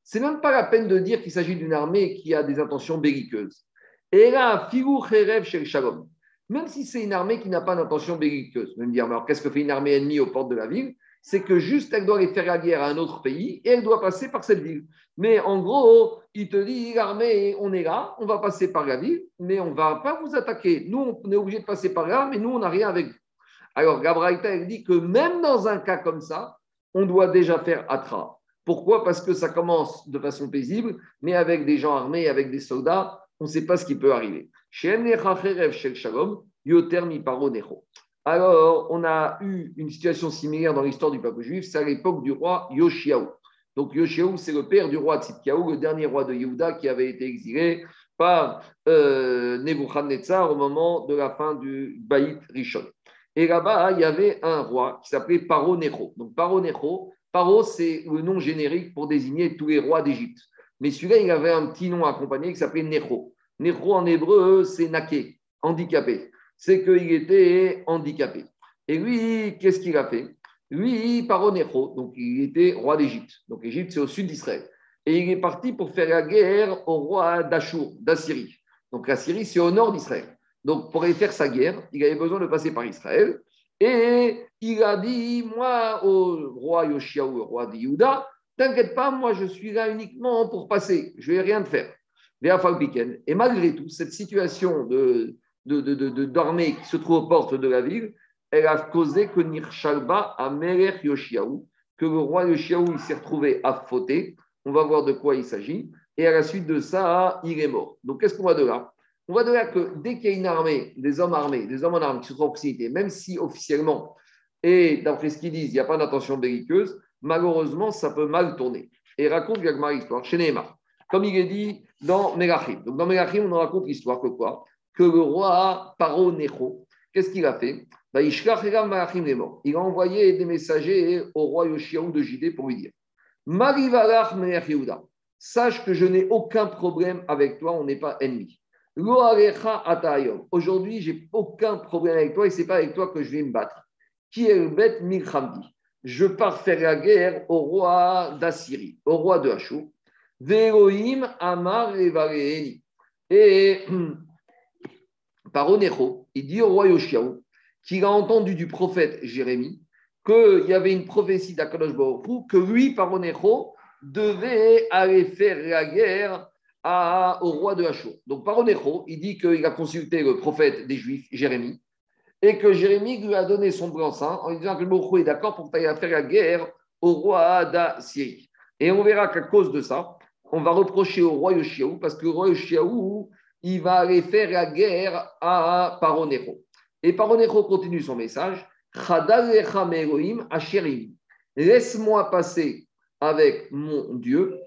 c'est même pas la peine de dire qu'il s'agit d'une armée qui a des intentions belliqueuses. Et là, même si c'est une armée qui n'a pas d'intention belliqueuse, me dire, alors qu'est-ce que fait une armée ennemie aux portes de la ville? C'est que juste elle doit aller faire la guerre à un autre pays et elle doit passer par cette ville. Mais en gros, il te dit, l'armée, on est là, on va passer par la ville, mais on ne va pas vous attaquer. Nous, on est obligé de passer par là, mais nous, on n'a rien avec vous. Alors, Gabraïta, elle dit que même dans un cas comme ça, on doit déjà faire Atra. Pourquoi? Parce que ça commence de façon paisible, mais avec des gens armés, avec des soldats, on ne sait pas ce qui peut arriver. Alors, on a eu une situation similaire dans l'histoire du peuple juif, c'est à l'époque du roi Yoshiaou. Donc, Yoshiaou, c'est le père du roi Tzidkiaou, le dernier roi de Yehuda qui avait été exilé par euh, Nebuchadnezzar au moment de la fin du Baït Rishon. Et là-bas, il y avait un roi qui s'appelait Paro Necho. Donc, Paro Necho, Paro, c'est le nom générique pour désigner tous les rois d'Égypte. Mais celui-là, il avait un petit nom accompagné qui s'appelait Necho. Necho en hébreu, c'est naké, handicapé. C'est qu'il était handicapé. Et lui, qu'est-ce qu'il a fait? Lui, Paro Necho, donc il était roi d'Égypte. Donc, Égypte, c'est au sud d'Israël. Et il est parti pour faire la guerre au roi d'Achour, d'Assyrie. Donc, la Syrie, c'est au nord d'Israël. Donc, pour aller faire sa guerre, il avait besoin de passer par Israël. Et il a dit, moi, au roi Yoshiaou, au roi de Yehuda, t'inquiète pas, moi, je suis là uniquement pour passer. Je ne vais rien te faire. Et malgré tout, cette situation de, d'armée qui se trouve aux portes de la ville, elle a causé que Nirshalba a Melech Yoshiaou, que le roi Yoshiaou s'est retrouvé à fauter. On va voir de quoi il s'agit. Et à la suite de ça, il est mort. Donc, qu'est-ce qu'on voit de là? On voit de là que dès qu'il y a une armée, des hommes armés, des hommes en armes qui sont en proximité, même si officiellement, et d'après ce qu'ils disent, il n'y a pas d'intention belliqueuse, malheureusement, ça peut mal tourner. Et raconte Gagmar l'histoire chez Neymar, comme il est dit dans Megachim. Donc dans Megachim, on raconte l'histoire que quoi? Le roi Paro Necho, qu'est-ce qu'il a fait? Bah, il a envoyé des messagers au roi Yoshiaou de Judée pour lui dire Sache que je n'ai aucun problème avec toi, on n'est pas ennemis. Aujourd'hui, j'ai aucun problème avec toi et c'est pas avec toi que je vais me battre. Qui est le bête Milchamdi Je pars faire la guerre au roi d'Assyrie, au roi de Hachou. Amar Et par il dit au roi Yoshiaou qu'il a entendu du prophète Jérémie qu'il y avait une prophétie d'Akadosh Baruch que lui, par devait aller faire la guerre au roi de Hachour. Donc, Paronecho, il dit qu'il a consulté le prophète des Juifs, Jérémie, et que Jérémie lui a donné son blanc-seing en disant que Baruch est d'accord pour faire la guerre au roi d'Assyrie. Et on verra qu'à cause de ça, on va reprocher au roi Yoshiaou, parce que le roi Yoshiaou, il va aller faire la guerre à Paronecho. Et Paronecho continue son message Laisse-moi passer avec mon Dieu,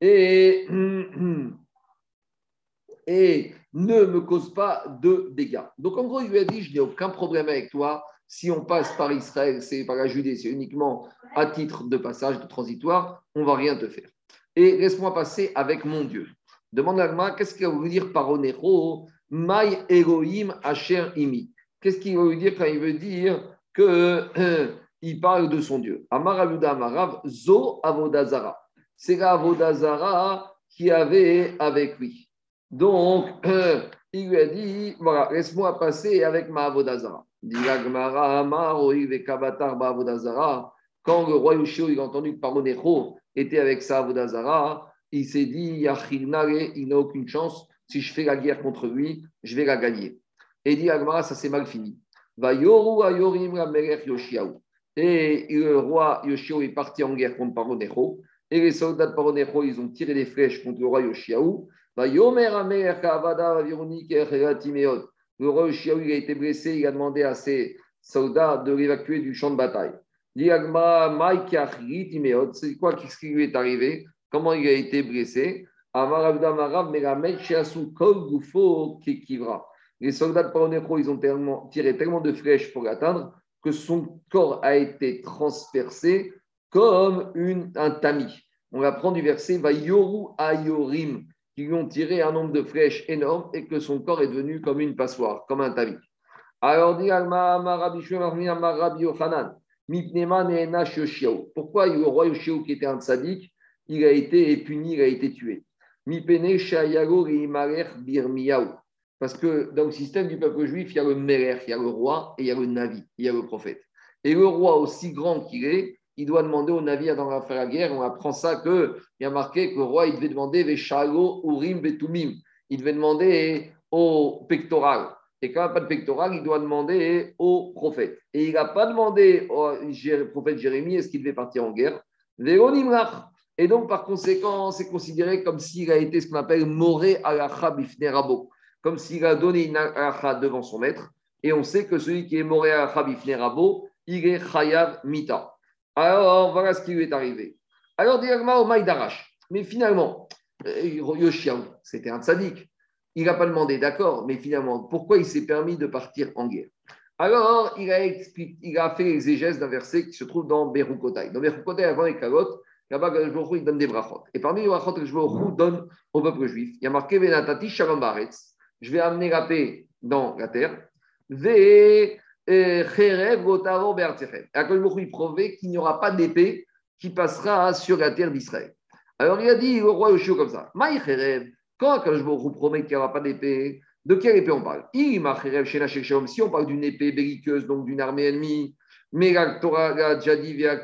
et, et ne me cause pas de dégâts. Donc en gros, il lui a dit, je n'ai aucun problème avec toi. Si on passe par Israël, c'est par la Judée, c'est uniquement à titre de passage, de transitoire, on va rien te faire. Et laisse-moi passer avec mon Dieu. Demande à qu'est-ce qu'il veut dire par Onero Mai Elohim Asher Imi. Qu'est-ce qu'il veut dire quand il veut dire que euh, il parle de son Dieu? Zo Avodazara c'est la Vodazara qui avait avec lui. Donc, il lui a dit voilà, laisse-moi passer avec ma Vodazara. Quand le roi Yoshio a entendu que Paronecho était avec sa Vodazara, il s'est dit il n'a aucune chance. Si je fais la guerre contre lui, je vais la gagner. Et dit Agmara, ça s'est mal fini. Et le roi Yoshio est parti en guerre contre Paronecho. Et les soldats de Paronecho, ils ont tiré des flèches contre le roi Yoshiaou. Le roi Yoshiaou, il a été blessé, il a demandé à ses soldats de l'évacuer du champ de bataille. C'est quoi ce qui lui est arrivé? Comment il a été blessé? Les soldats de ils ont tiré tellement de flèches pour l'atteindre que son corps a été transpercé comme une, un tamis. On apprend du verset Va yoru ayorim, qui lui ont tiré un nombre de flèches énorme et que son corps est devenu comme une passoire, comme un tamis. Alors dit Pourquoi le roi Yoshio, qui était un tzaddik, il a été puni, il a été tué Parce que dans le système du peuple juif, il y a le Merer, il y a le roi et il y a le Navi, il y a le prophète. Et le roi, aussi grand qu'il est, il doit demander au navire dans faire la guerre. On apprend ça que il y a marqué que le roi il devait demander Veshalo Urim Betumim. Il devait demander au pectoral. Et quand il n'y a pas de pectoral, il doit demander au prophète. Et il n'a pas demandé au prophète Jérémie est-ce qu'il devait partir en guerre? Et donc, par conséquent, c'est considéré comme s'il a été ce qu'on appelle Moré alacha bifnerabo, comme s'il a donné une alacha devant son maître. Et on sait que celui qui est Moré alacha bifnerabo, il est chayav mita. Alors, voilà ce qui lui est arrivé. Alors, directement au Maïdarash. Mais finalement, euh, Yoshiaou, c'était un tzaddik. Il n'a pas demandé, d'accord, mais finalement, pourquoi il s'est permis de partir en guerre? Alors, il a, expliqué, il a fait l'exégèse d'un verset qui se trouve dans Berukotai. Dans Berukotai, avant les calottes, là-bas, il donne des brachot. Et parmi les brachot que je donne au peuple juif, il y a marqué Venatati Shalom Baretz. Je vais amener la paix dans la terre. Ve Cherev Gotaro Be'artechem. Et il prouve qu'il n'y aura pas d'épée qui passera sur la terre d'Israël. Alors il a dit au roi Yoshio comme ça Maï Cherev, quand vous promet qu'il n'y aura pas d'épée, de quelle épée on parle? Si on parle d'une épée belliqueuse, donc d'une armée ennemie, mais la Torah a déjà dit La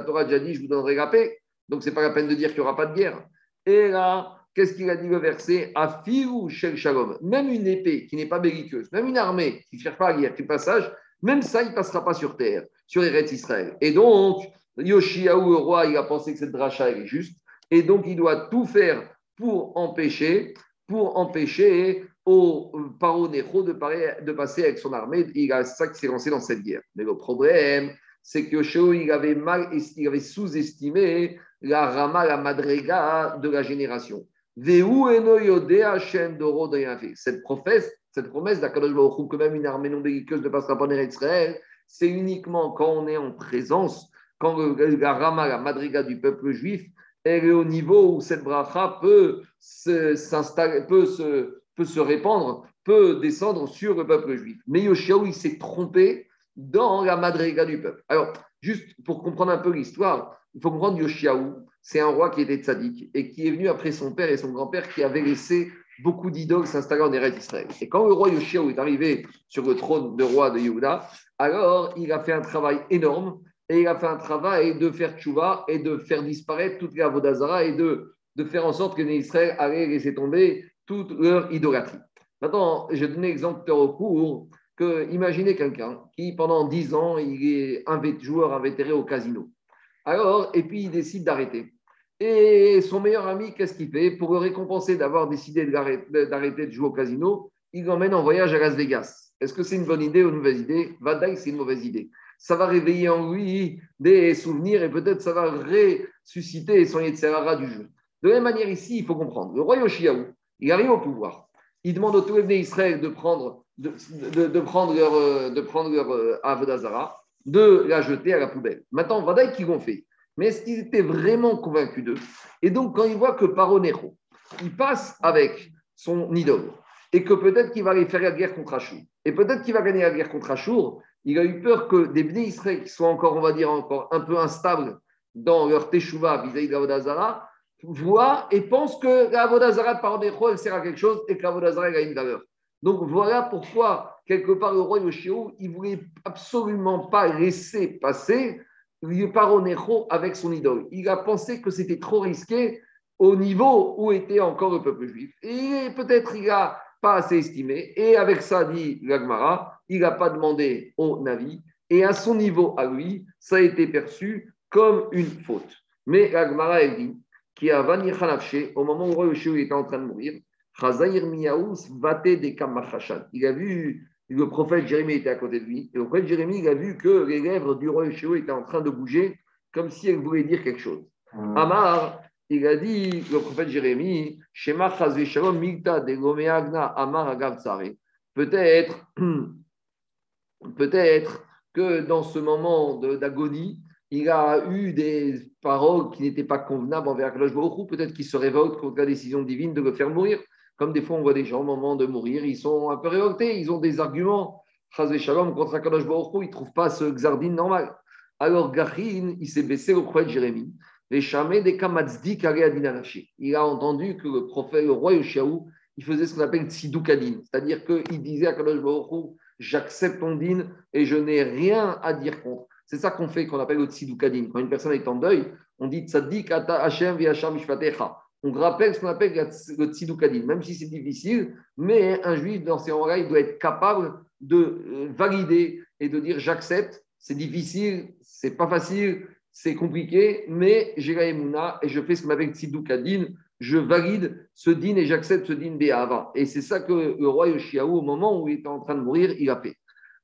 Torah a déjà dit Je vous donnerai la paix. Donc, ce n'est pas la peine de dire qu'il n'y aura pas de guerre. Et là, qu'est-ce qu'il a dit le verset? Afiru Shel Shalom. Même une épée qui n'est pas belliqueuse, même une armée qui ne cherche pas à guerre, qui passage, même ça, il ne passera pas sur terre, sur Eretz Israël. Et donc, Yoshiaou, le roi, il a pensé que cette dracha est juste. Et donc, il doit tout faire pour empêcher, pour empêcher au Paro Necho de, passer avec son armée. Il a ça qui s'est lancé dans cette guerre. Mais le problème, c'est que Yoshio, il avait avait sous-estimé la Rama, la Madrega de la génération. Cette promesse, cette promesse d'Akadosh Baruch que même une armée non belliqueuse ne passera pas en Israël, c'est uniquement quand on est en présence, quand la Rama, la Madriga du peuple juif, elle est au niveau où cette bracha peut s'installer, peut se, se répandre, peut descendre sur le peuple juif. Mais Yoshiaou, il s'est trompé dans la Madriga du peuple. Alors, juste pour comprendre un peu l'histoire, il faut comprendre Yoshiaou, c'est un roi qui était tzaddik et qui est venu après son père et son grand-père qui avaient laissé beaucoup d'idoles s'installer en Eretz Israël. Et quand le roi Yoshiaou est arrivé sur le trône de roi de Yehuda, alors il a fait un travail énorme et il a fait un travail de faire tchouva et de faire disparaître toute la Vodazara et de, de faire en sorte que les Israël allaient laisser tomber toute leur idolâtrie. Maintenant, je donne l'exemple au cours que imaginez quelqu'un qui, pendant 10 ans, il est un joueur invétéré au casino. Alors, et puis il décide d'arrêter. Et son meilleur ami, qu'est-ce qu'il fait? Pour le récompenser d'avoir décidé d'arrêter de jouer au casino, il l'emmène en voyage à Las Vegas. Est-ce que c'est une bonne idée ou une mauvaise idée? Vadaï, c'est une mauvaise idée. Ça va réveiller en lui des souvenirs et peut-être ça va ressusciter son Yetzerara du jeu. De la même manière, ici, il faut comprendre. Le roi Yoshiaou, il arrive au pouvoir. Il demande aux tous les Israël de prendre, de, de, prendre leur, de prendre leur euh, de la jeter à la poubelle. Maintenant, Vadaï, qu'ils vont fait Mais est-ce qu'ils étaient vraiment convaincus d'eux? Et donc, quand ils voient que Paronero, il passe avec son idole, et que peut-être qu'il va aller faire la guerre contre Achour, et peut-être qu'il va gagner la guerre contre Achour, il a eu peur que des Bnei Israël qui soient encore, on va dire, encore un peu instables dans leur teshuva vis-à-vis de la voient et pensent que la Vodazara de Paronero, elle sert à quelque chose et que la Vodazara, a une valeur. Donc voilà pourquoi, quelque part, le roi Yoshio, il ne voulait absolument pas laisser passer le Paronejo avec son idole. Il a pensé que c'était trop risqué au niveau où était encore le peuple juif. Et peut-être il n'a pas assez estimé. Et avec ça, dit l'Agmara, il n'a pas demandé au Navi. Et à son niveau, à lui, ça a été perçu comme une faute. Mais l'Agmara, elle dit, qui a Vani au moment où le roi Yoshio était en train de mourir, il a vu, le prophète Jérémie était à côté de lui, et le prophète Jérémie, il a vu que les lèvres du roi Yeshua étaient en train de bouger, comme si elles voulaient dire quelque chose. Hmm. Amar, il a dit, le prophète Jérémie, Shema Milta de Amar Peut-être peut-être que dans ce moment d'agonie, il a eu des paroles qui n'étaient pas convenables envers Akadosh Baruch peut-être qu'il se révolte contre la décision divine de le faire mourir. Comme des fois, on voit des gens au moment de mourir, ils sont un peu révoltés, ils ont des arguments. Shalom contre Akadosh Baruch ils ne trouvent pas ce xardine normal. Alors, Gachin, il s'est baissé au prophète Jérémie. Les chamés des Il a entendu que le prophète, le roi Yoshiaou, il faisait ce qu'on appelle tzidukadin, c'est-à-dire qu'il disait à Kadosh Baruch j'accepte ton din et je n'ai rien à dire contre. C'est ça qu'on fait, qu'on appelle le tzidukadin. Quand une personne est en deuil, on dit tzadik ata Hashem. On rappelle ce qu'on appelle le tzidukadin, même si c'est difficile, mais un juif dans ces moments-là, il doit être capable de euh, valider et de dire j'accepte. C'est difficile, c'est pas facile, c'est compliqué, mais j'ai la et je fais ce qu'on appelle tzidukadin je valide ce din et j'accepte ce din Béhava. Et c'est ça que le roi Yoshiaou, au moment où il était en train de mourir, il a fait.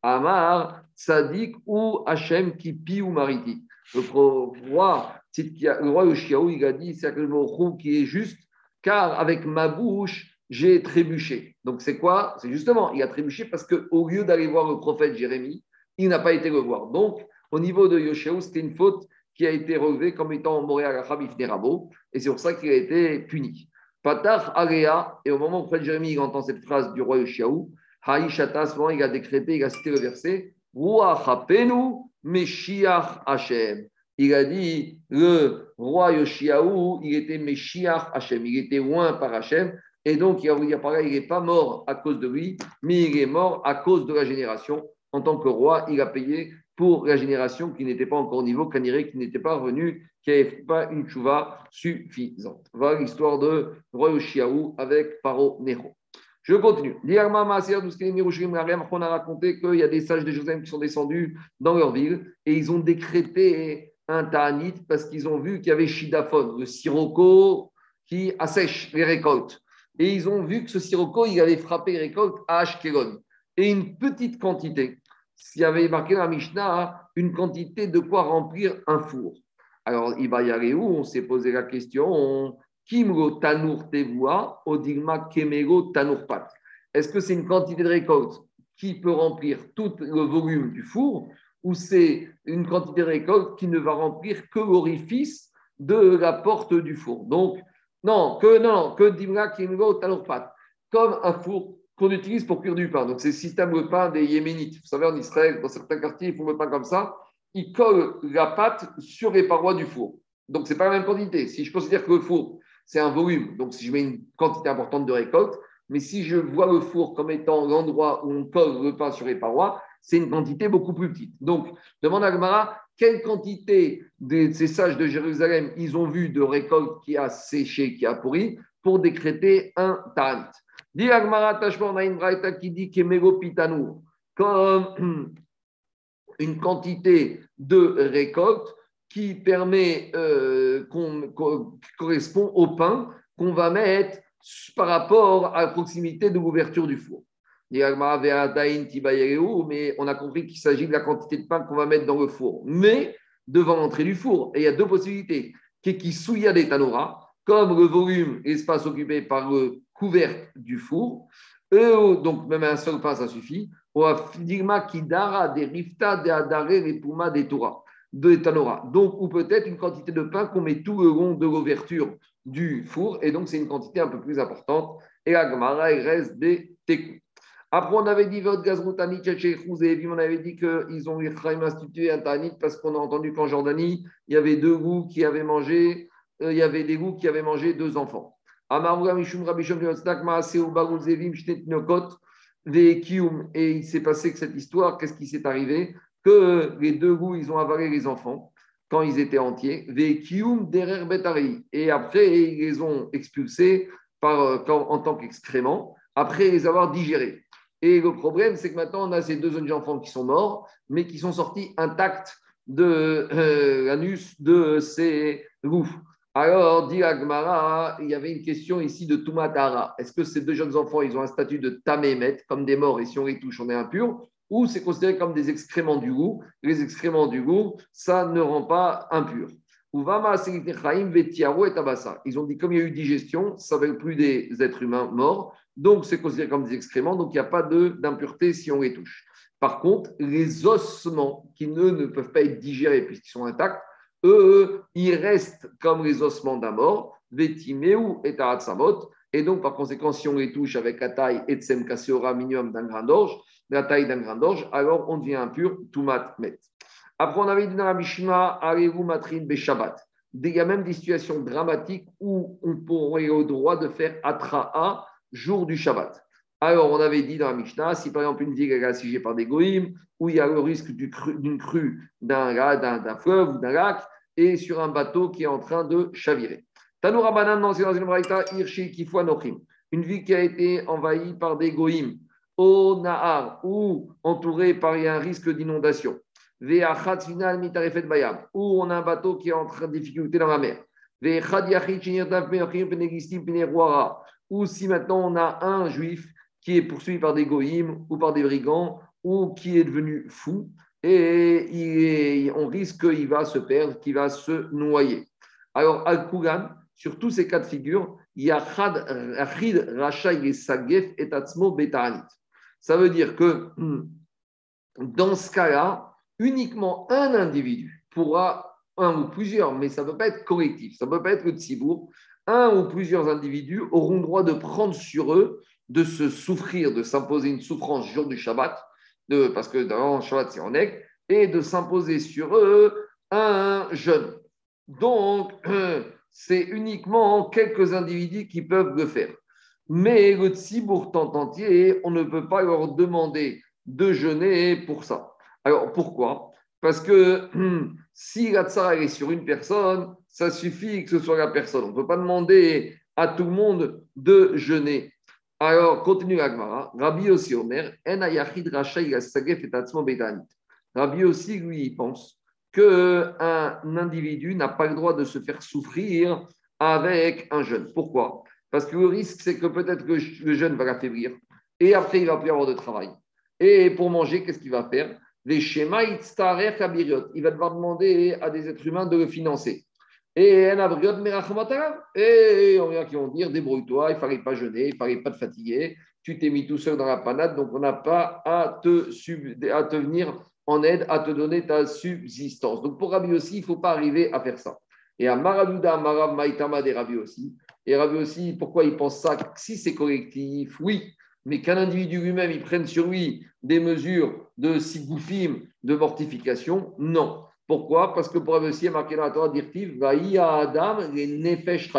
Amar, Sadik ou Hachem qui pi ou mariti. Le roi, le il a dit c'est le qui est juste, car avec ma bouche, j'ai trébuché. Donc c'est quoi? C'est justement, il a trébuché parce qu'au lieu d'aller voir le prophète Jérémie, il n'a pas été le voir. Donc, au niveau de Yoshiaou, c'était une faute qui a été relevé comme étant Moréal Rabo, et c'est pour ça qu'il a été puni. Patach Area, et au moment où Fred Jérémie entend cette phrase du roi Yoshiaou, Haïshata, moment il a décrété, il a cité le verset, Meshiach Hashem. Il a dit, le roi Yoshiaou, il était Meshiach Hashem, il était loin par Hashem, et donc il va vous dire pareil, il n'est pas mort à cause de lui, mais il est mort à cause de la génération. En tant que roi, il a payé pour la génération qui n'était pas encore au niveau, qui n'était pas revenu, qui n'avait pas une chouva suffisante. Voilà l'histoire de Roi Chiaou avec Paro Nero. Je continue. On a raconté qu'il y a des sages de Joseph qui sont descendus dans leur ville et ils ont décrété un ta'anit parce qu'ils ont vu qu'il y avait Shidaphone, le sirocco qui assèche les récoltes. Et ils ont vu que ce sirocco, il avait frappé les récoltes à Ashkelon. Et une petite quantité s'il y avait marqué dans la Mishnah une quantité de quoi remplir un four. Alors, il va y aller où? On s'est posé la question Kimro Tanur Tevoua, Odigma Kemego Tanur Pat. Est-ce que c'est une quantité de récolte qui peut remplir tout le volume du four ou c'est une quantité de récolte qui ne va remplir que l'orifice de la porte du four? Donc, non, que non, que Dimra Kemego Tanur Pat. Comme un four qu'on utilise pour cuire du pain. Donc, c'est le système de pain des Yéménites. Vous savez, en Israël, dans certains quartiers, ils font le pain comme ça. Ils collent la pâte sur les parois du four. Donc, ce n'est pas la même quantité. Si je considère que le four, c'est un volume, donc si je mets une quantité importante de récolte, mais si je vois le four comme étant l'endroit où on colle le pain sur les parois, c'est une quantité beaucoup plus petite. Donc, demande à quelle quantité de ces sages de Jérusalem ils ont vu de récolte qui a séché, qui a pourri, pour décréter un ta'anit Dit on a une braïta qui dit comme une quantité de récolte qui permet, euh, qu'on, correspond au pain qu'on va mettre par rapport à la proximité de l'ouverture du four. Mais on a compris qu'il s'agit de la quantité de pain qu'on va mettre dans le four, mais devant l'entrée du four. Et il y a deux possibilités. Qui souilla des tanora, comme le volume, l'espace occupé par le couverte du four. donc même un seul pain, ça suffit. kidara des rifta des adare des puma des Torah, de tanora. Donc, ou peut-être une quantité de pain qu'on met tout le long de l'ouverture du four, et donc c'est une quantité un peu plus importante. Et la Gemara, il reste des tekou. Après, on avait dit votre gazroutani on avait dit qu'ils ont institué un tanit parce qu'on a entendu qu'en Jordanie, il y avait deux goûts qui avaient mangé, euh, il y avait des goûts qui avaient mangé deux enfants. Et il s'est passé que cette histoire, qu'est-ce qui s'est arrivé? Que les deux goûts, ils ont avalé les enfants quand ils étaient entiers. Et après, ils les ont expulsés par, euh, en tant qu'excréments, après les avoir digérés. Et le problème, c'est que maintenant, on a ces deux jeunes enfants qui sont morts, mais qui sont sortis intacts de euh, l'anus de ces goûts. Alors, dit Agmara, il y avait une question ici de Tumatara. Est-ce que ces deux jeunes enfants, ils ont un statut de Tamémet, comme des morts, et si on les touche, on est impur? Ou c'est considéré comme des excréments du goût Les excréments du goût, ça ne rend pas impur. Ils ont dit, comme il y a eu digestion, ça ne veut plus des êtres humains morts, donc c'est considéré comme des excréments, donc il n'y a pas d'impureté si on les touche. Par contre, les ossements qui ne, peuvent pas être digérés puisqu'ils sont intacts, eux, ils restent comme les ossements d'un mort, vetimeu et taratsamot. Et donc, par conséquent, si on les touche avec la taille et tsem minimum d'un grain d'orge, la taille d'un grain d'orge, alors on devient impur, tumat met. Après, on avait dit dans la Mishnah, matrin beshabbat. Il y a même des situations dramatiques où on pourrait au droit de faire atra'a jour du Shabbat. Alors, on avait dit dans la Mishnah, si par exemple une ville est assiégée par des goïms, où il y a le risque d'une crue d'un fleuve ou d'un lac, et sur un bateau qui est en train de chavirer. Tanoura Banan, dans une braïta, Irshi Kifwa Nochim. Une ville qui a été envahie par des goïms, au Nahar, ou entourée par un risque d'inondation. où on a un bateau qui est en train de difficulté dans la mer. Ou si maintenant on a un juif qui est poursuivi par des goïms ou par des brigands ou qui est devenu fou et on risque qu'il va se perdre, qu'il va se noyer. Alors, Al-Kugan, sur tous ces cas de figure, il y a Achid, Rachai et Sagef et Tatsmo Betanit. Ça veut dire que dans ce cas-là, uniquement un individu pourra, un ou plusieurs, mais ça ne peut pas être collectif, ça ne peut pas être le Tzibour, un ou plusieurs individus auront droit de prendre sur eux, de se souffrir, de s'imposer une souffrance jour du Shabbat, parce que dans le Shabbat c'est en aigle, et de s'imposer sur eux un jeûne. Donc, c'est uniquement quelques individus qui peuvent le faire. Mais le Tzibour tant entier, on ne peut pas leur demander de jeûner pour ça. Alors, pourquoi? Parce que si la tsara est sur une personne, ça suffit que ce soit la personne. On ne peut pas demander à tout le monde de jeûner. Alors, continue Agmara. Rabbi aussi Omer, En ayachid rachai et Rabbi aussi, lui, pense qu'un individu n'a pas le droit de se faire souffrir avec un jeûne. Pourquoi? Parce que le risque, c'est que peut-être que le jeûne va l'affaiblir et après, il va plus avoir de travail. Et pour manger, qu'est-ce qu'il va faire? Les schémas, il va devoir demander à des êtres humains de le financer. Et on a qui vont dire débrouille-toi, il ne fallait pas jeûner, il ne fallait pas te fatiguer, tu t'es mis tout seul dans la panade, donc on n'a pas à te, à te venir en aide, à te donner ta subsistance. Donc pour Rabbi aussi, il ne faut pas arriver à faire ça. Et à Maradouda, Marab Maïtama des Rabbi aussi. Et Rabbi aussi, pourquoi il pense ça? Si c'est collectif, oui, mais qu'un individu lui-même, il prenne sur lui des mesures de sigoufim, de mortification, non. Pourquoi? Parce que pour aussi, il a marqué dans la Torah d'Irtiv, Adam, les nefesh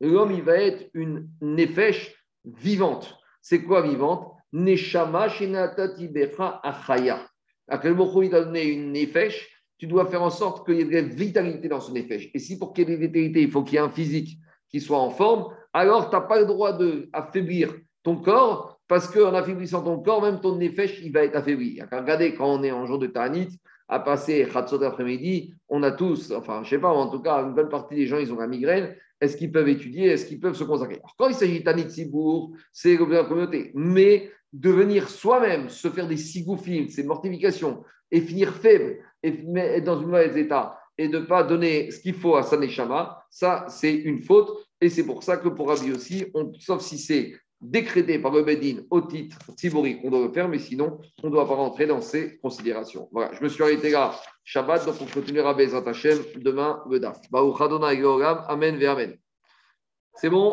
L'homme, il va être une nefesh vivante. C'est quoi vivante? Neshama shenatati becha achaya. À quel moment il t'a donné une nefesh Tu dois faire en sorte qu'il y ait de la vitalité dans ce nefesh. Et si pour qu'il y ait de la vitalité, il faut qu'il y ait un physique qui soit en forme, alors tu n'as pas le droit d'affaiblir ton corps parce qu'en affaiblissant ton corps, même ton nefesh, il va être affaibli. Regardez, quand on est en jour de Ta'anit, à passer Khatsot après-midi, on a tous, enfin, je sais pas, en tout cas, une bonne partie des gens, ils ont la migraine. Est-ce qu'ils peuvent étudier? Est-ce qu'ils peuvent se consacrer? Alors, quand il s'agit de Sibour, c'est l'objet de la communauté. Mais de venir soi-même se faire des sigoufilms, ces mortifications, et finir faible, et être dans un mauvais état, et de ne pas donner ce qu'il faut à Saneshama, ça, c'est une faute. Et c'est pour ça que pour Rabbi aussi, sauf si c'est décrété par le Bedin au titre Tibori, on doit le faire, mais sinon, on ne doit pas rentrer dans ces considérations. Voilà, je me suis arrêté là, Shabbat, donc on continuera Bezat Hashem demain, le Daf. Amen ve Amen. C'est bon?